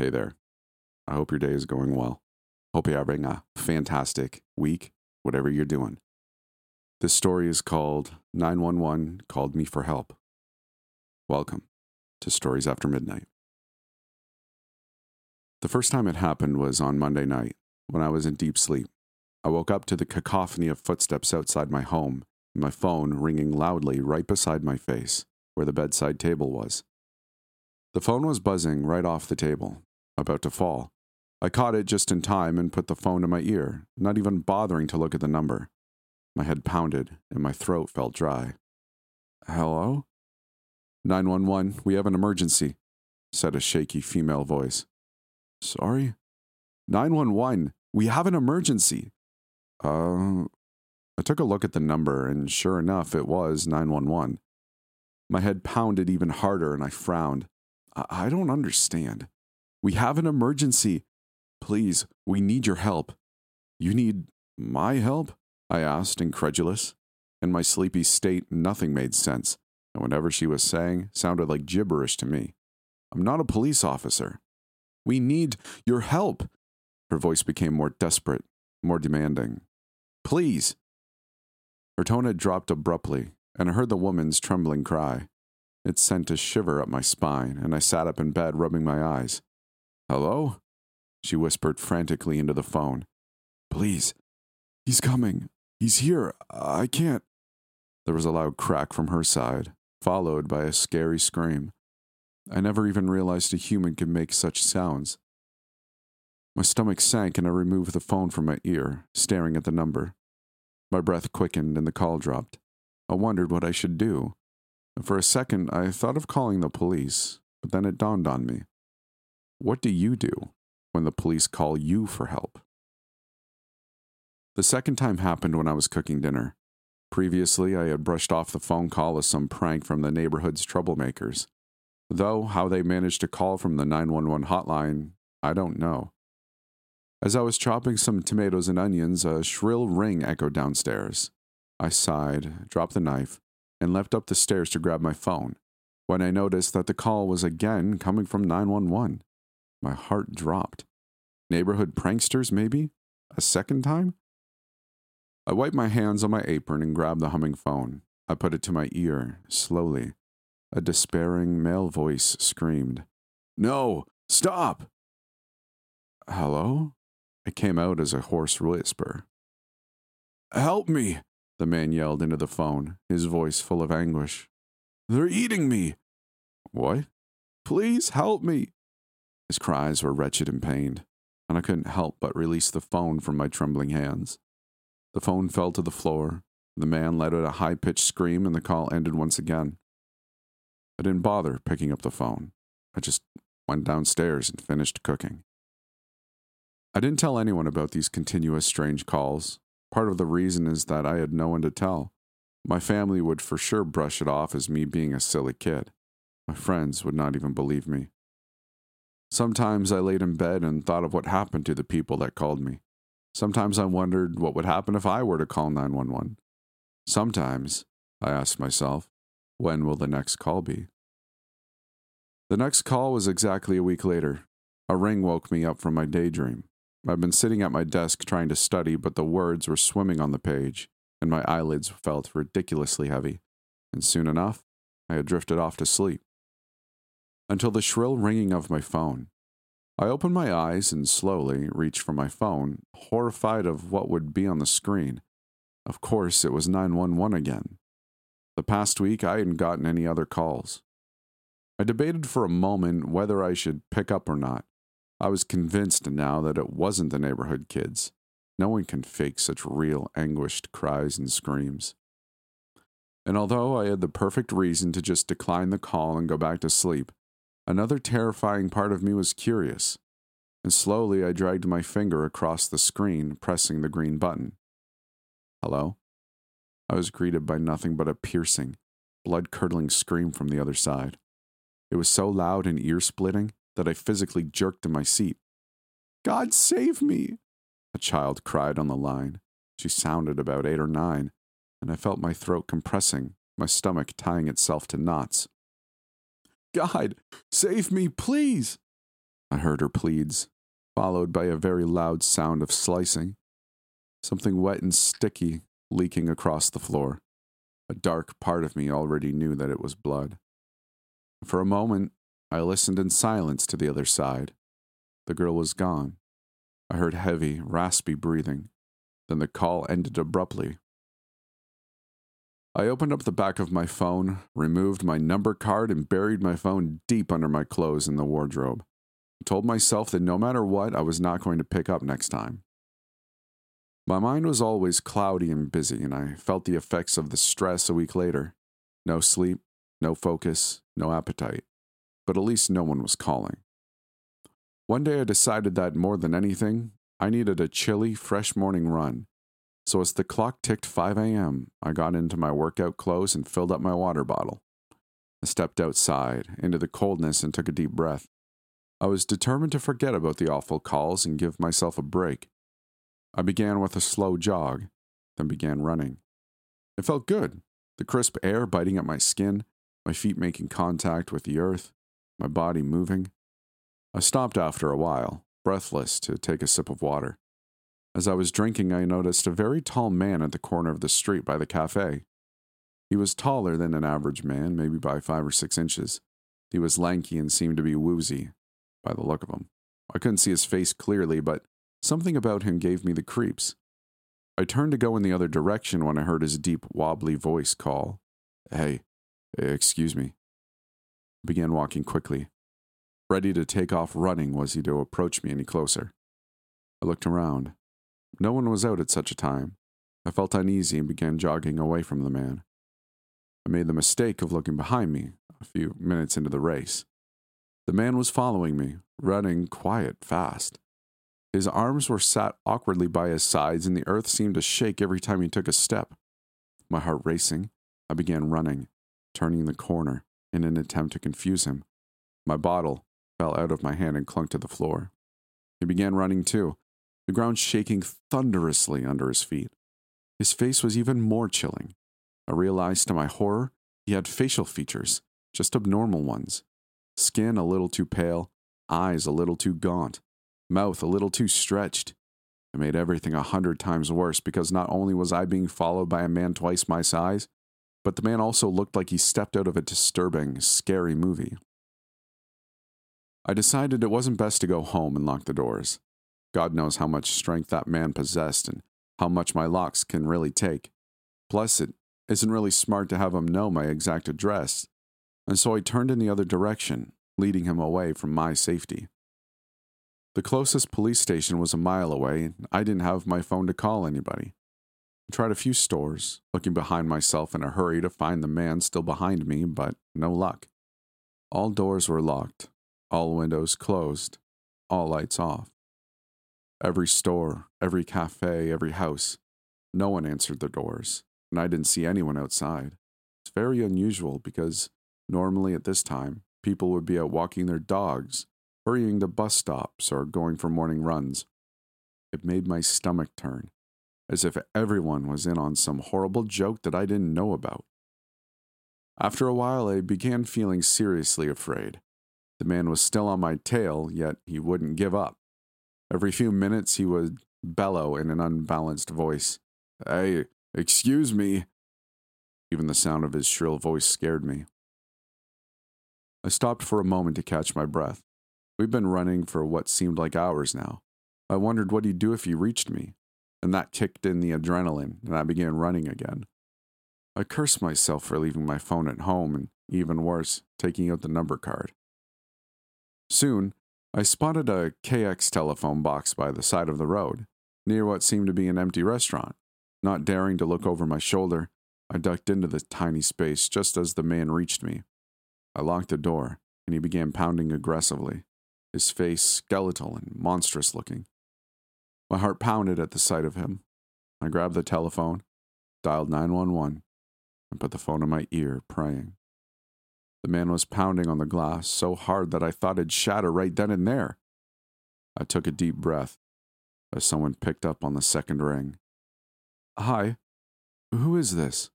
Hey there. I hope your day is going well. Hope you're having a fantastic week, whatever you're doing. This story is called 911 Called Me for Help. Welcome to Stories After Midnight. The first time it happened was on Monday night when I was in deep sleep. I woke up to the cacophony of footsteps outside my home and my phone ringing loudly right beside my face where the bedside table was. The phone was buzzing right off the table, about to fall. I caught it just in time and put the phone to my ear, not even bothering to look at the number. My head pounded and my throat felt dry. Hello? 911, we have an emergency, said a shaky female voice. Sorry? 911, we have an emergency. Uh, I took a look at the number, and sure enough, it was 911. My head pounded even harder, and I frowned. I, I don't understand. We have an emergency. Please, we need your help. You need my help? I asked, incredulous. In my sleepy state, nothing made sense, and whatever she was saying sounded like gibberish to me. I'm not a police officer. We need your help. Her voice became more desperate, more demanding. Please. Her tone had dropped abruptly, and I heard the woman's trembling cry. It sent a shiver up my spine, and I sat up in bed, rubbing my eyes. Hello? She whispered frantically into the phone. Please. He's coming. He's here. I can't. There was a loud crack from her side, followed by a scary scream. I never even realized a human could make such sounds. My stomach sank and I removed the phone from my ear, staring at the number. My breath quickened and the call dropped. I wondered what I should do. For a second, I thought of calling the police, but then it dawned on me. What do you do when the police call you for help? The second time happened when I was cooking dinner. Previously, I had brushed off the phone call as some prank from the neighborhood's troublemakers. Though how they managed to call from the 911 hotline, I don't know. As I was chopping some tomatoes and onions, a shrill ring echoed downstairs. I sighed, dropped the knife, and leapt up the stairs to grab my phone when I noticed that the call was again coming from 911. My heart dropped. Neighborhood pranksters, maybe? A second time? I wiped my hands on my apron and grabbed the humming phone. I put it to my ear, slowly. A despairing male voice screamed, No! Stop! Hello? It came out as a hoarse whisper. Help me! The man yelled into the phone, his voice full of anguish. They're eating me! What? Please help me! His cries were wretched and pained, and I couldn't help but release the phone from my trembling hands. The phone fell to the floor. The man let out a high pitched scream, and the call ended once again. I didn't bother picking up the phone. I just went downstairs and finished cooking. I didn't tell anyone about these continuous strange calls. Part of the reason is that I had no one to tell. My family would for sure brush it off as me being a silly kid. My friends would not even believe me. Sometimes I laid in bed and thought of what happened to the people that called me. Sometimes I wondered what would happen if I were to call 911. Sometimes I asked myself, when will the next call be? The next call was exactly a week later. A ring woke me up from my daydream. I'd been sitting at my desk trying to study, but the words were swimming on the page, and my eyelids felt ridiculously heavy. And soon enough, I had drifted off to sleep. Until the shrill ringing of my phone. I opened my eyes and slowly reached for my phone, horrified of what would be on the screen. Of course, it was 911 again. The past week, I hadn't gotten any other calls. I debated for a moment whether I should pick up or not. I was convinced now that it wasn't the neighborhood kids. No one can fake such real, anguished cries and screams. And although I had the perfect reason to just decline the call and go back to sleep, another terrifying part of me was curious. And slowly I dragged my finger across the screen, pressing the green button. Hello? I was greeted by nothing but a piercing, blood curdling scream from the other side. It was so loud and ear splitting that I physically jerked in my seat. God save me! A child cried on the line. She sounded about eight or nine, and I felt my throat compressing, my stomach tying itself to knots. God, save me, please! I heard her pleads, followed by a very loud sound of slicing. Something wet and sticky leaking across the floor. A dark part of me already knew that it was blood. For a moment, I listened in silence to the other side. The girl was gone. I heard heavy, raspy breathing. Then the call ended abruptly. I opened up the back of my phone, removed my number card, and buried my phone deep under my clothes in the wardrobe. I told myself that no matter what, I was not going to pick up next time. My mind was always cloudy and busy, and I felt the effects of the stress a week later. No sleep, no focus, no appetite. But at least no one was calling. One day I decided that more than anything, I needed a chilly, fresh morning run. So as the clock ticked 5 a.m., I got into my workout clothes and filled up my water bottle. I stepped outside into the coldness and took a deep breath. I was determined to forget about the awful calls and give myself a break. I began with a slow jog, then began running. It felt good, the crisp air biting at my skin, my feet making contact with the earth, my body moving. I stopped after a while, breathless, to take a sip of water. As I was drinking, I noticed a very tall man at the corner of the street by the cafe. He was taller than an average man, maybe by five or six inches. He was lanky and seemed to be woozy, by the look of him. I couldn't see his face clearly, but something about him gave me the creeps. I turned to go in the other direction when I heard his deep, wobbly voice call, Hey, excuse me. I began walking quickly. Ready to take off running was he to approach me any closer. I looked around. No one was out at such a time. I felt uneasy and began jogging away from the man. I made the mistake of looking behind me a few minutes into the race. The man was following me, running quiet fast. His arms were sat awkwardly by his sides, and the earth seemed to shake every time he took a step. My heart racing, I began running, turning the corner in an attempt to confuse him. My bottle, fell out of my hand and clunked to the floor. He began running too, the ground shaking thunderously under his feet. His face was even more chilling. I realized to my horror he had facial features, just abnormal ones. Skin a little too pale, eyes a little too gaunt, mouth a little too stretched. It made everything a hundred times worse because not only was I being followed by a man twice my size, but the man also looked like he stepped out of a disturbing, scary movie. I decided it wasn't best to go home and lock the doors. God knows how much strength that man possessed and how much my locks can really take. Plus, it isn't really smart to have him know my exact address, and so I turned in the other direction, leading him away from my safety. The closest police station was a mile away, and I didn't have my phone to call anybody. I tried a few stores, looking behind myself in a hurry to find the man still behind me, but no luck. All doors were locked, all windows closed, all lights off. Every store, every cafe, every house, no one answered the doors, and I didn't see anyone outside. It's very unusual because normally at this time, people would be out walking their dogs, hurrying to bus stops, or going for morning runs. It made my stomach turn, as if everyone was in on some horrible joke that I didn't know about. After a while, I began feeling seriously afraid. The man was still on my tail, yet he wouldn't give up. Every few minutes, he would bellow in an unbalanced voice, Hey, excuse me. Even the sound of his shrill voice scared me. I stopped for a moment to catch my breath. We'd been running for what seemed like hours now. I wondered what he'd do if he reached me, and that kicked in the adrenaline, and I began running again. I cursed myself for leaving my phone at home, and even worse, taking out the number card. Soon, I spotted a KX telephone box by the side of the road, near what seemed to be an empty restaurant. Not daring to look over my shoulder, I ducked into the tiny space just as the man reached me. I locked the door, and he began pounding aggressively, his face skeletal and monstrous looking. My heart pounded at the sight of him. I grabbed the telephone, dialed 911, and put the phone in my ear, praying. The man was pounding on the glass so hard that I thought it'd shatter right then and there. I took a deep breath as someone picked up on the second ring. Hi, who is this?